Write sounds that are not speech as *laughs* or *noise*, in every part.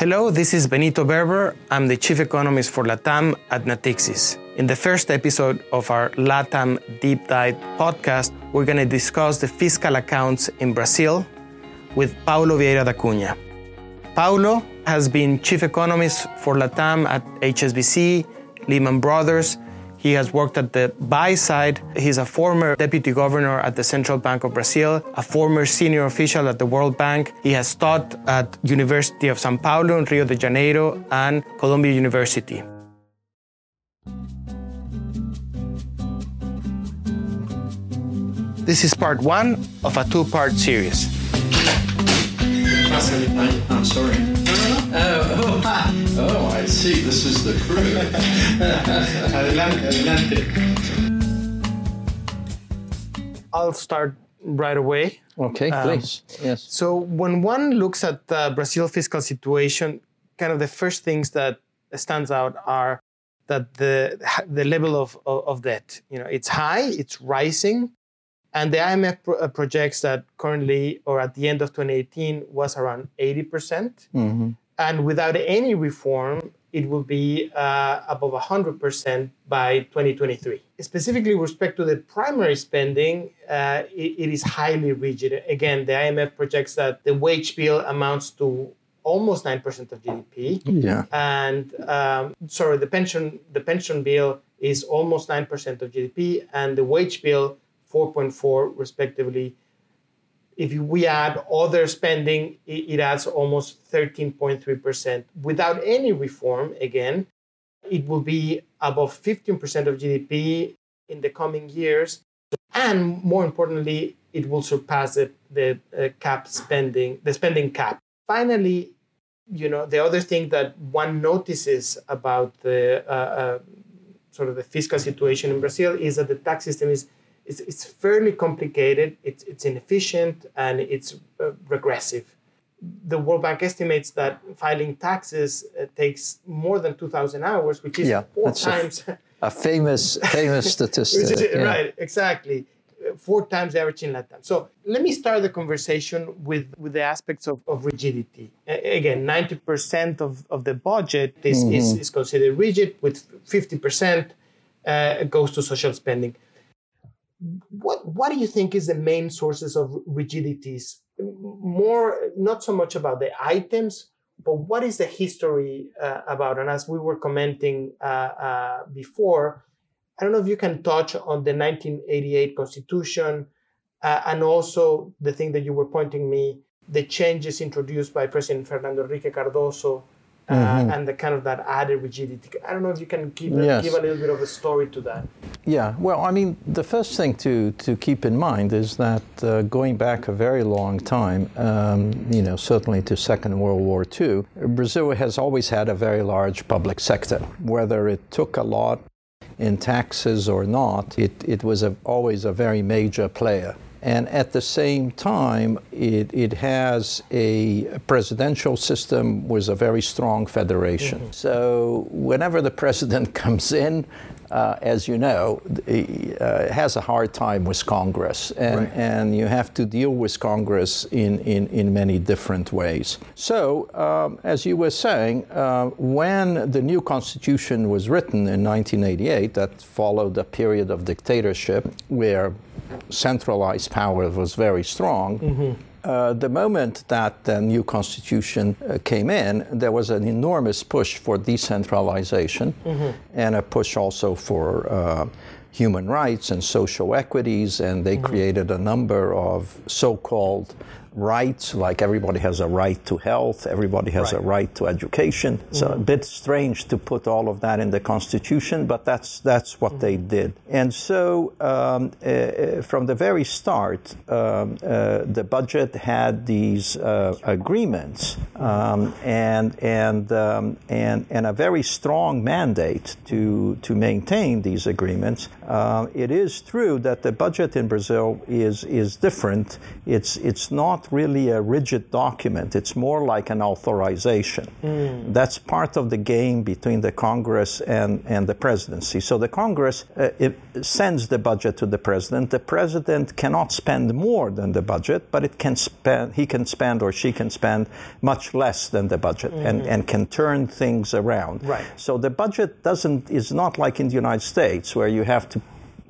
Hello, this is Benito Berber. I'm the chief economist for LATAM at Natixis. In the first episode of our LATAM Deep Dive podcast, we're going to discuss the fiscal accounts in Brazil with Paulo Vieira da Cunha. Paulo has been chief economist for LATAM at HSBC, Lehman Brothers, he has worked at the buy side. He's a former deputy governor at the Central Bank of Brazil, a former senior official at the World Bank. He has taught at University of São Paulo in Rio de Janeiro and Columbia University. This is part one of a two-part series. I'm sorry. Oh, *laughs* oh oh, I see. This is the crew. *laughs* adelante, adelante. I'll start right away. Okay, um, please. Yes. So when one looks at the Brazil fiscal situation, kind of the first things that stands out are that the the level of, of, of debt, you know, it's high, it's rising, and the IMF pro- uh, projects that currently or at the end of 2018 was around 80%. percent mm-hmm. And without any reform, it will be uh, above 100% by 2023. Specifically, with respect to the primary spending, uh, it, it is highly rigid. Again, the IMF projects that the wage bill amounts to almost 9% of GDP. Yeah. And um, sorry, the pension the pension bill is almost 9% of GDP, and the wage bill 4.4 respectively if we add other spending, it adds almost 13.3%. Without any reform, again, it will be above 15% of GDP in the coming years. And more importantly, it will surpass the, the uh, cap spending, the spending cap. Finally, you know, the other thing that one notices about the uh, uh, sort of the fiscal situation in Brazil is that the tax system is it's, it's fairly complicated, it's, it's inefficient, and it's uh, regressive. The World Bank estimates that filing taxes uh, takes more than 2,000 hours, which is yeah, four times. A, a, famous, famous *laughs* statistic. is, yeah. Right, exactly. Four times the average in Latin. So let me start the conversation with, with the aspects of, of rigidity. again, 90% of, of the budget is, mm-hmm. is, is considered rigid, with 50% uh, goes to social spending what what do you think is the main sources of rigidities? More, not so much about the items, but what is the history uh, about? And as we were commenting uh, uh, before, I don't know if you can touch on the 1988 Constitution uh, and also the thing that you were pointing me, the changes introduced by President Fernando Henrique Cardoso uh, mm-hmm. and the kind of that added rigidity. I don't know if you can give, yes. give a little bit of a story to that. Yeah, well, I mean, the first thing to, to keep in mind is that uh, going back a very long time, um, you know, certainly to Second World War II, Brazil has always had a very large public sector. Whether it took a lot in taxes or not, it, it was a, always a very major player and at the same time, it, it has a presidential system with a very strong federation. Mm-hmm. So whenever the president *laughs* comes in, uh, as you know, uh, has a hard time with Congress, and, right. and you have to deal with Congress in, in, in many different ways. So, um, as you were saying, uh, when the new constitution was written in 1988, that followed a period of dictatorship where centralized power was very strong. Mm-hmm. Uh, the moment that the new constitution uh, came in, there was an enormous push for decentralization mm-hmm. and a push also for uh, human rights and social equities, and they mm-hmm. created a number of so called rights, like everybody has a right to health, everybody has right. a right to education. Mm-hmm. So a bit strange to put all of that in the Constitution, but that's that's what mm-hmm. they did. And so um, uh, from the very start, um, uh, the budget had these uh, agreements um, and and um, and and a very strong mandate to to maintain these agreements. Uh, it is true that the budget in Brazil is is different. It's it's not not really a rigid document. It's more like an authorization. Mm. That's part of the game between the Congress and, and the presidency. So the Congress uh, sends the budget to the president. The president cannot spend more than the budget, but it can spend he can spend or she can spend much less than the budget and, and can turn things around. Right. So the budget doesn't is not like in the United States where you have to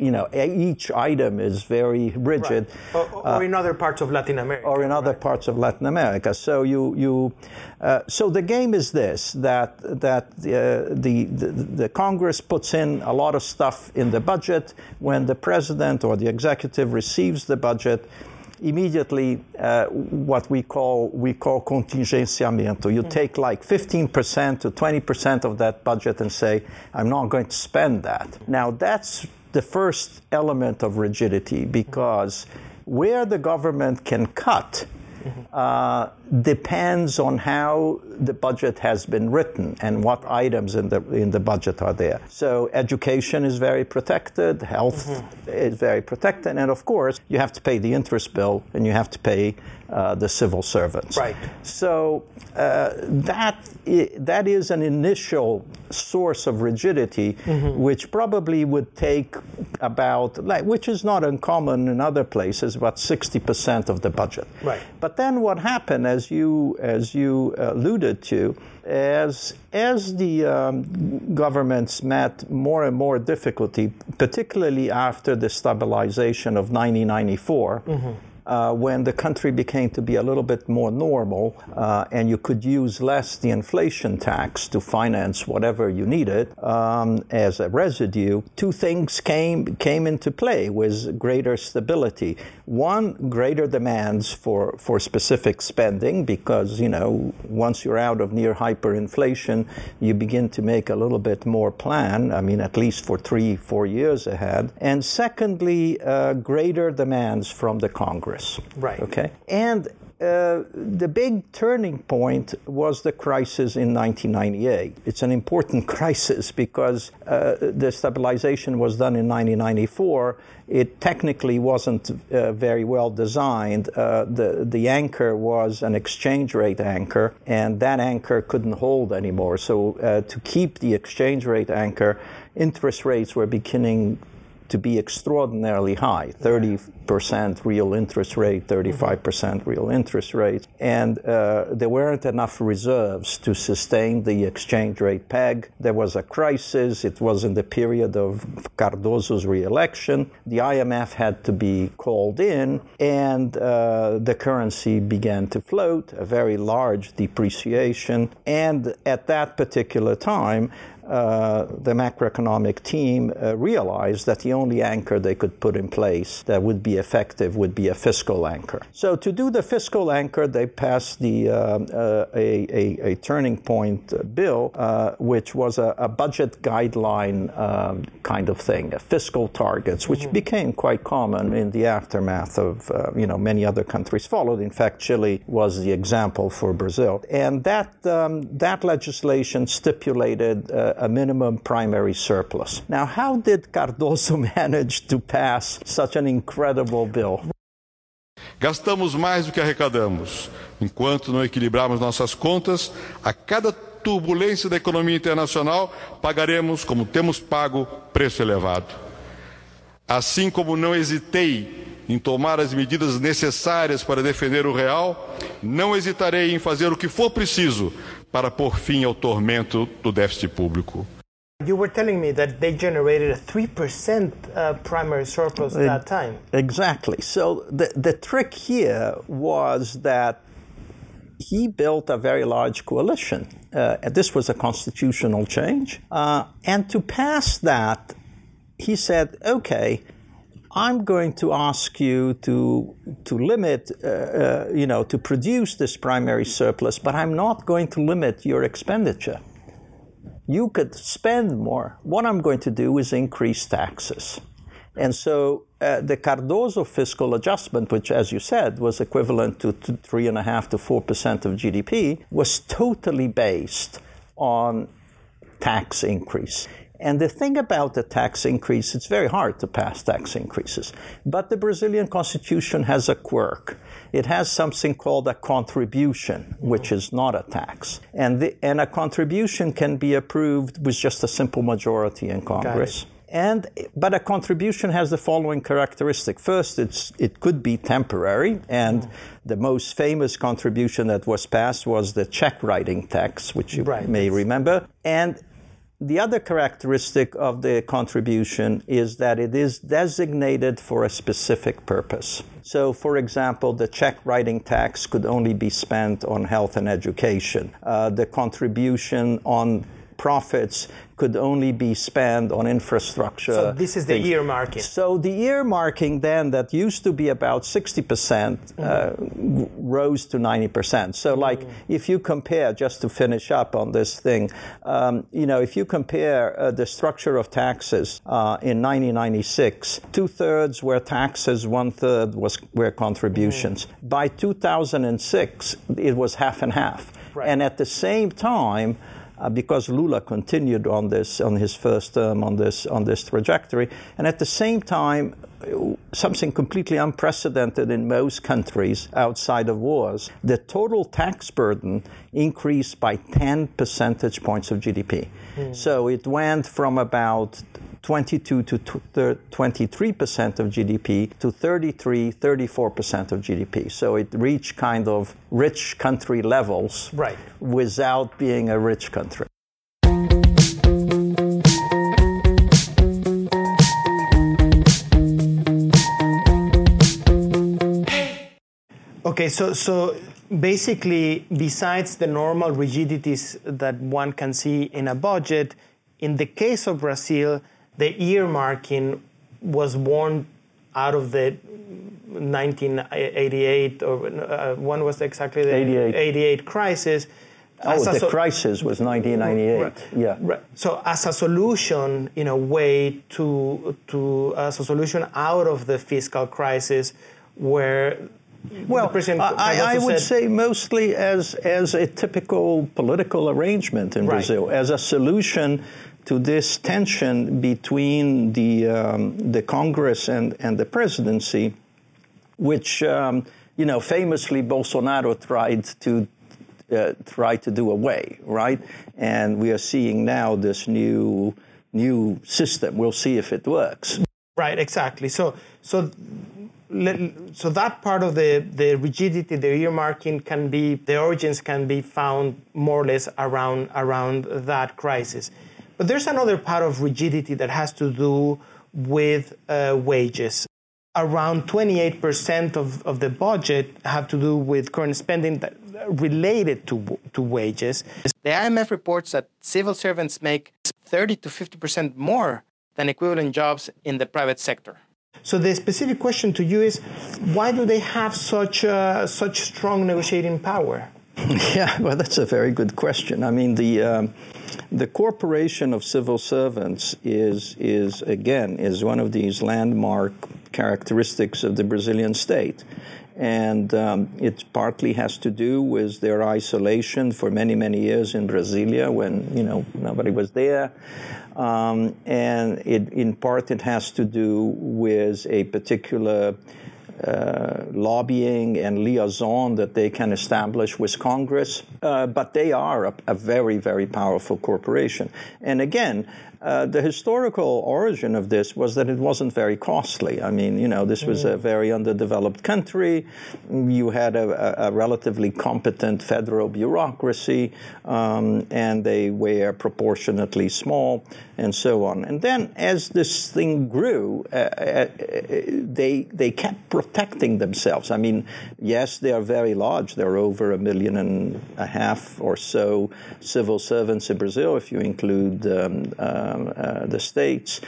you know each item is very rigid Or, or in other parts of Latin America. or in other parts of Latin America. So you you uh, so the game is this that that uh, the, the the Congress puts in a lot of stuff in the budget when the president or the executive receives the budget. Immediately, uh, what we call we call contingenciamento. You take like 15% to 20% of that budget and say, "I'm not going to spend that." Now that's the first element of rigidity because where the government can cut uh, depends on how the budget has been written and what items in the in the budget are there. So education is very protected, health is very protected, and of course you have to pay the interest bill and you have to pay uh, the civil servants. Right. So uh, that i- that is an initial source of rigidity, which probably would take about, like, which is not uncommon in other places, about 60% of the budget. Right. But then what happened, as you as you alluded to, as as the um, governments met more and more difficulty, particularly after the stabilization of 1994. Uh, when the country became to be a little bit more normal uh, and you could use less the inflation tax to finance whatever you needed um, as a residue, two things came came into play with greater stability. One, greater demands for, for specific spending because, you know, once you're out of near hyperinflation, you begin to make a little bit more plan, I mean, at least for three, four years ahead. And secondly, uh, greater demands from the Congress. Right. Okay. And uh, the big turning point was the crisis in 1998. It's an important *laughs* crisis because uh, the stabilization was done in 1994. It technically wasn't uh, very well designed. Uh, the the anchor was an exchange rate anchor, and that anchor couldn't hold anymore. So uh, to keep the exchange rate anchor, interest rates were beginning to be extraordinarily high 30% real interest rate, 35% real interest rate. And uh, there weren't enough reserves to sustain the exchange rate peg. There was a crisis. It was in the period of Cardoso's reelection. The IMF had to be called in, and uh, the currency began to float, a very large depreciation. And at that particular time, uh, the macroeconomic team uh, realized that the only anchor they could put in place that would be effective would be a fiscal anchor. So to do the fiscal anchor, they passed the uh, uh, a, a, a turning point bill, uh, which was a, a budget guideline um, kind of thing, fiscal targets, which became quite common in the aftermath of uh, you know many other countries followed. In fact, Chile was the example for Brazil, and that um, that legislation stipulated uh, a minimum primary surplus. Now, how did Cardoso *laughs* manage to pass such an incredible bill? Gastamos mais do que arrecadamos. Enquanto não equilibrarmos nossas contas, a cada turbulência da economia internacional, pagaremos, como temos pago, preço elevado. Assim como não hesitei em tomar as medidas necessárias para defender o real, não hesitarei em fazer o que for preciso para pôr fim ao tormento do déficit público. You were telling me that they generated a 3% uh, primary surplus at that time. Exactly. So the, the trick here was that he built a very large coalition. Uh, this was a constitutional change. Uh, and to pass that, he said, okay, I'm going to ask you to to limit, uh, uh, you know, to produce this primary surplus, but I'm not going to limit your expenditure. You could spend more. What I'm going to do is increase taxes. And so uh, the Cardoso fiscal adjustment, which, as you said, was equivalent to three and a half to four percent of GDP, was totally based on tax increase. And the thing about the tax increase, it's very hard to pass tax increases. But the Brazilian constitution has a quirk. It has something called a contribution, which is not a tax. And, the, and a contribution can be approved with just a simple majority in Congress. And but a contribution has the following characteristic. First, it's it could be temporary, and the most famous contribution that was passed was the check writing tax, which you Right. may remember. And the other characteristic of the contribution is that it is designated for a specific purpose. So, for example, the check writing tax could only be spent on health and education. Uh, the contribution on profits could only be spent on infrastructure. So this is the things. earmarking. So the earmarking then that used to be about 60% uh, g- rose to 90%. So like if you compare, just to finish up on this thing, um, you know, if you compare uh, the structure of taxes uh, in 1996, two thirds were taxes, one third was were contributions. By 2006, it was half and half. Right. And at the same time, uh, because Lula continued on this on his first term on this on this trajectory, and at the same time, something completely unprecedented in most countries outside of wars, the total tax burden increased by 10 percentage points of GDP. Hmm. So it went from about 22 to 23% of GDP to 33, 34% of GDP. So it reached kind of rich country levels Right. without being a rich country. Okay, so so basically, besides the normal rigidities that one can see in a budget, in the case of Brazil, the earmarking was born out of the 1988 or uh, when was exactly the 88. 88 crisis. Oh, the so- crisis was 1998. Right. Yeah. Right. So as a solution, in a way, to to as a solution out of the fiscal crisis, where Well, I, I would said- say mostly as, as a typical political arrangement in Right. Brazil, as a solution to this tension between the, um, the Congress and, and the presidency, which, um, you know, famously Bolsonaro tried to uh, try to do away, right? And we are seeing now this new new system. We'll see if it works. Right, exactly. So, so, so that part of the the rigidity, the earmarking can be the origins can be found more or less around around that crisis. But there's another part of rigidity that has to do with uh, wages. Around 28% of, of the budget have to do with current spending that related to to wages. The IMF reports that civil servants make 30 to 50% more than equivalent jobs in the private sector. So the specific question to you is, why do they have such uh, such strong negotiating power? *laughs* Yeah, well, that's a very good question. I mean, the um, the corporation of civil servants is is again is one of these landmark characteristics of the Brazilian state, and um, it partly has to do with their isolation for many many years in Brasilia when you know nobody was there. Um, and it, in part, it has to do with a particular uh, lobbying and liaison that they can establish with Congress. Uh, but they are a, a very, very powerful corporation. And again, uh, the historical origin of this was that it wasn't very costly. I mean, you know, this was a very underdeveloped country. You had a, a, relatively competent federal bureaucracy, um, and they were proportionately small, and so on. And then, as this thing grew, uh, uh, they they kept protecting themselves. I mean, yes, they are very large. There are over a million and a half or so civil servants in Brazil, if you include um, uh, the states.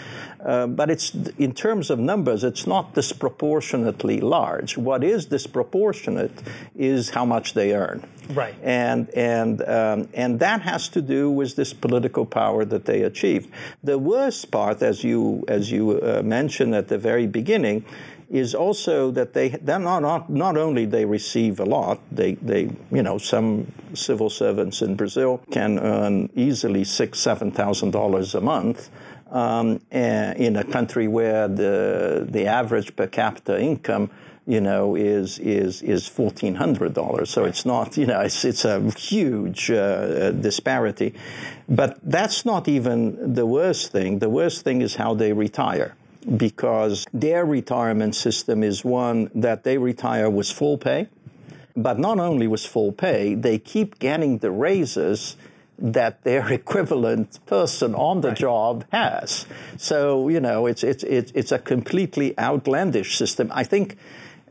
Uh, but it's in terms of numbers, it's not disproportionately large. What is disproportionate is how much they earn. Right. And and um, and that has to do with this political power that they achieved. The worst part, as you as you uh, mentioned at the very beginning, is also that they not, not not only they receive a lot they they you know some civil servants in Brazil can earn easily six seven thousand dollars a month um, eh, in a country where the the average per capita income you know, is is is fourteen hundred dollars. So it's not, you know, it's it's a huge uh, disparity. But that's not even the worst thing. The worst thing is how they retire, because their retirement system is one that they retire with full pay. But not only with full pay, they keep getting the raises that their *laughs* equivalent person on the right. job has. So you know, it's it's it's it's a completely outlandish system. I think.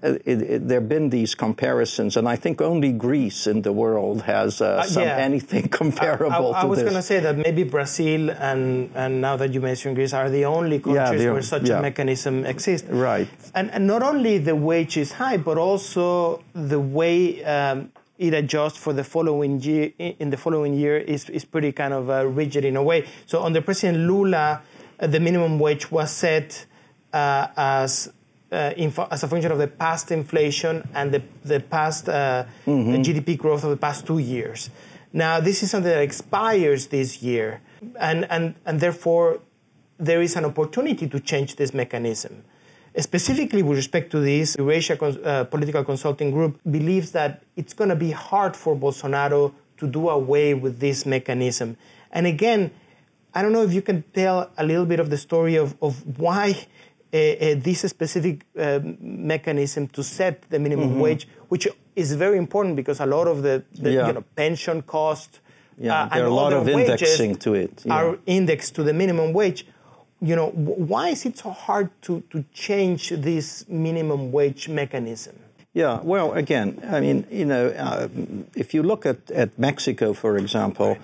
Uh, it, it, there have been these comparisons, and I think only Greece in the world has uh, uh, some, yeah. anything *laughs* comparable. I, I, I was going to say that maybe Brazil and and now that you mentioned Greece are the only countries yeah, where such yeah. a mechanism exists. Right. And, and not only the wage is high, but also the way um, it adjusts for the following year in the following year is, is pretty kind of uh, rigid in a way. So under President Lula, uh, the minimum wage was set uh, as uh, as a function of the past inflation and the, the past uh, mm-hmm. GDP growth of the past two years. Now, this is something that expires this year, and, and, and therefore there is an opportunity to change this mechanism. Specifically with respect to this, Eurasia uh, Political Consulting Group believes that it's going to be hard for Bolsonaro to do away with this mechanism. And again, I don't know if you can tell a little bit of the story of, of why this specific uh, mechanism to set the minimum mm-hmm. wage, which is very important because a lot of the, the yeah. you know, pension cost yeah, uh, there are a lot of indexing to it yeah. are indexed to the minimum wage you know, why is it so hard to, to change this minimum wage mechanism? Yeah, well, again, I mean, you know, uh, if you look at, at Mexico, for example,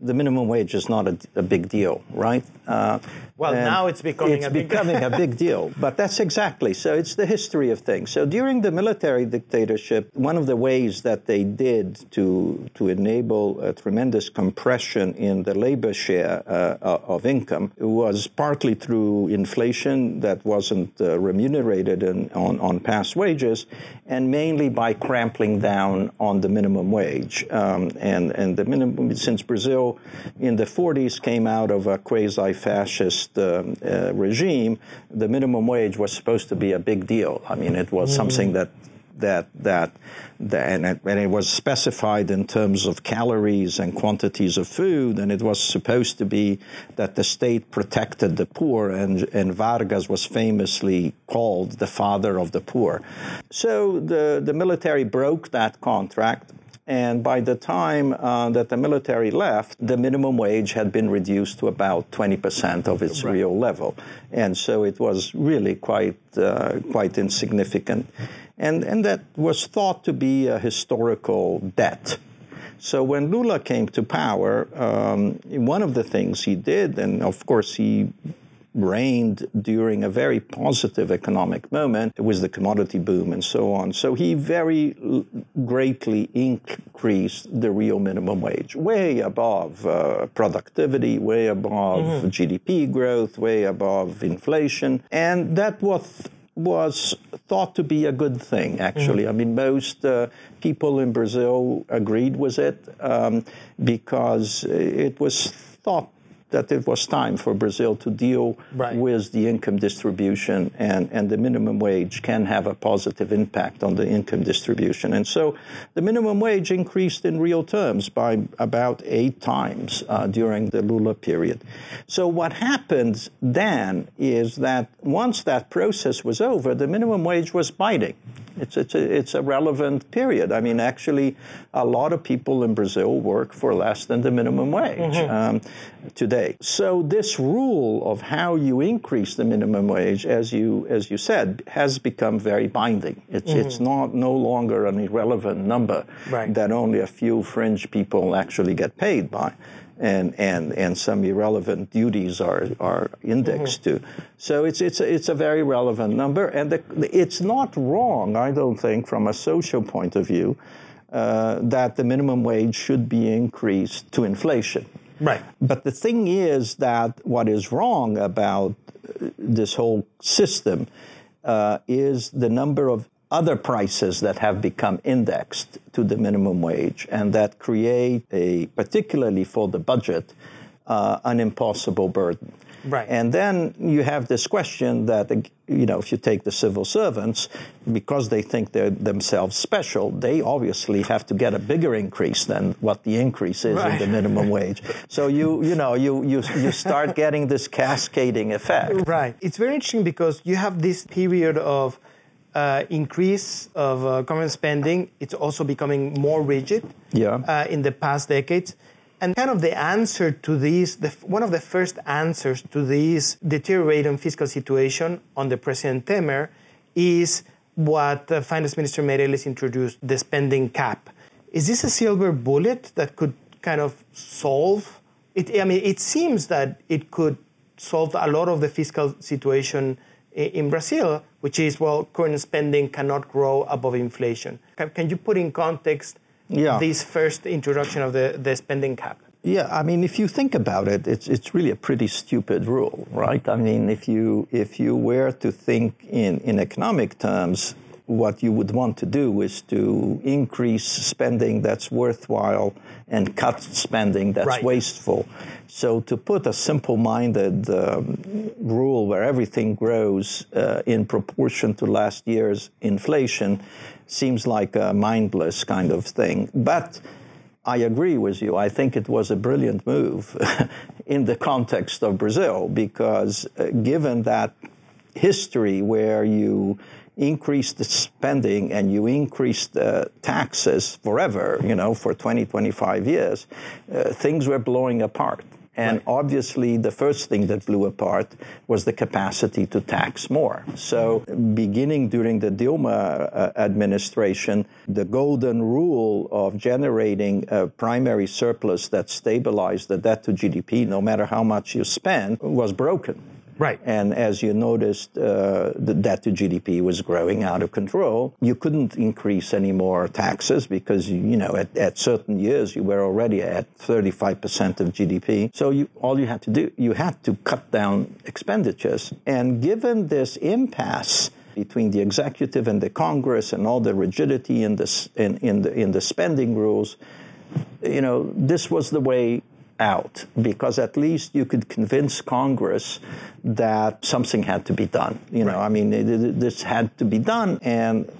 the minimum wage is not a, a big deal, right? Uh, well, now it's becoming it's a big becoming a big deal. *laughs* But that's exactly so. It's the history of things. So during the military dictatorship, one of the ways that they did to to enable a tremendous compression in the labor share uh, of income was partly through inflation that wasn't uh, remunerated in, on on past wages, and mainly by cramping down on the minimum wage. Um, and and the minimum since Brazil in the 40s came out of a quasi-fascist um, uh, regime, the minimum wage was supposed to be a big deal. I mean, it was mm. something that that that, that and, it, and, it, was specified in terms of calories and quantities of food, and it was supposed to be that the state protected the poor, and and Vargas was famously called the father of the poor. So the the military broke that contract and by the time uh, that the military left, the minimum wage had been reduced to about 20% of its right. real level. And so it was really quite, uh, quite insignificant. And, and that was thought to be a historical debt. So when Lula came to power, um, one of the things he did, and of course he reigned during a very positive economic moment. It was the commodity boom and so on. So he very greatly increased the real minimum wage, way above uh, productivity, way above mm-hmm. GDP growth, way above inflation. And that was was thought to be a good thing, actually. Mm. I mean, most uh, people in Brazil agreed with it um, because it was thought that it was time for Brazil to deal right. with the income distribution, and, and the minimum wage can have a positive impact on the income distribution. And so the minimum wage increased in real terms by about eight times uh, during the Lula period. So what happened then is that once that process was over, the minimum wage was biting. It's, it's, a, it's a relevant period. I mean, actually, a lot of people in Brazil work for less than the minimum wage mm-hmm. um, today. So this rule of how you increase the minimum wage, as you as you said, has become very binding. It's mm-hmm. it's not no longer an irrelevant number right. that only a few fringe people actually get paid by and, and, and some irrelevant duties are, are indexed mm-hmm. to. So it's, it's, a, it's a very relevant number, and the, it's not wrong, I don't think, from a social point of view, uh, that the minimum wage should be increased to inflation. Right. But the thing is that what is wrong about uh, this whole system uh, is the number of other prices that have become indexed to the minimum wage and that create a, particularly for the budget, uh, an impossible burden. Right. And then you have this question that, you know, if you take the civil servants, because they think they're themselves special, they obviously have to get a bigger increase than what the increase is Right. in the minimum *laughs* wage. So you, you know, you, you, you start getting this cascading effect. Right. It's very interesting because you have this period of uh, increase of uh, government spending. It's also becoming more rigid Yeah. uh, in the past decades. And kind of the answer to this, the, one of the first answers to this deteriorating fiscal situation under President Temer is what uh, Finance Minister Meirelles introduced, the spending cap. Is this a silver bullet that could kind of solve it? I mean, it seems that it could solve a lot of the fiscal situation in Brazil, which is, well, current spending cannot grow above inflation. Can, can you put in context Yeah. this first introduction of the, the spending cap? Yeah, I mean, if you think about it, it's it's really a pretty stupid rule, right? I mean, if you if you were to think in in economic terms, what you would want to do is to increase spending that's worthwhile and cut spending that's Right. wasteful. So to put a simple-minded um, rule where everything grows uh, in proportion to last year's inflation seems like a mindless kind of thing, but I agree with you. I think it was a brilliant move *laughs* in the context of Brazil because, uh, given that history where you increase the spending and you increase the taxes forever, you know, for 20, 25 years, uh, things were blowing apart. And obviously, the first thing that blew apart was the capacity to tax more. So, beginning during the Dilma uh, administration, the golden rule of generating a primary surplus that stabilized the debt to GDP, no matter how much you spend, was broken. Right. And as you noticed, uh, the debt to GDP was growing out of control. You couldn't increase any more taxes because, you know, at, at certain years you were already at 35% of GDP. So you, all you had to do, you had to cut down expenditures. And given this impasse, between the executive and the Congress and all the rigidity in the, in, in the, in the spending rules, you know, this was the way out because at least you could convince Congress that something had to be done. You know, I mean, this had to be done, and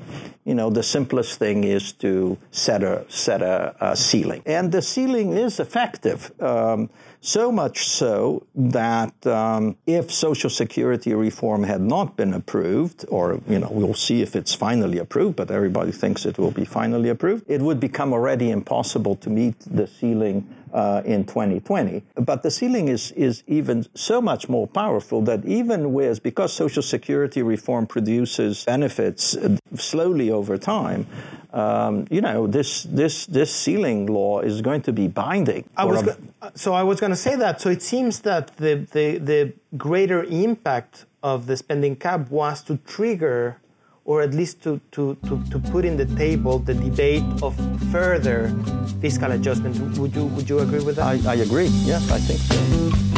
you know, the simplest thing is to set a set a, a ceiling, and the ceiling is effective. Um, so much so that um, if Social Security reform had not been approved, or you know, we'll see if it's finally approved, but everybody thinks it will be finally approved, it would become already impossible to meet the ceiling uh, in 2020. But the ceiling is is even so much more powerful that even with because Social Security reform produces benefits uh, slowly over time, um, you know, this this this ceiling law is going to be binding. I was go- so I was going to say that. So it seems that the, the the greater impact of the spending cap was to trigger, or at least to to, to, to put in the table the debate of further fiscal adjustment. Would you would you agree with that? I, I agree. Yes, I think so.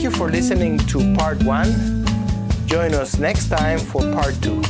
Thank you for listening to part one. Join us next time for part two.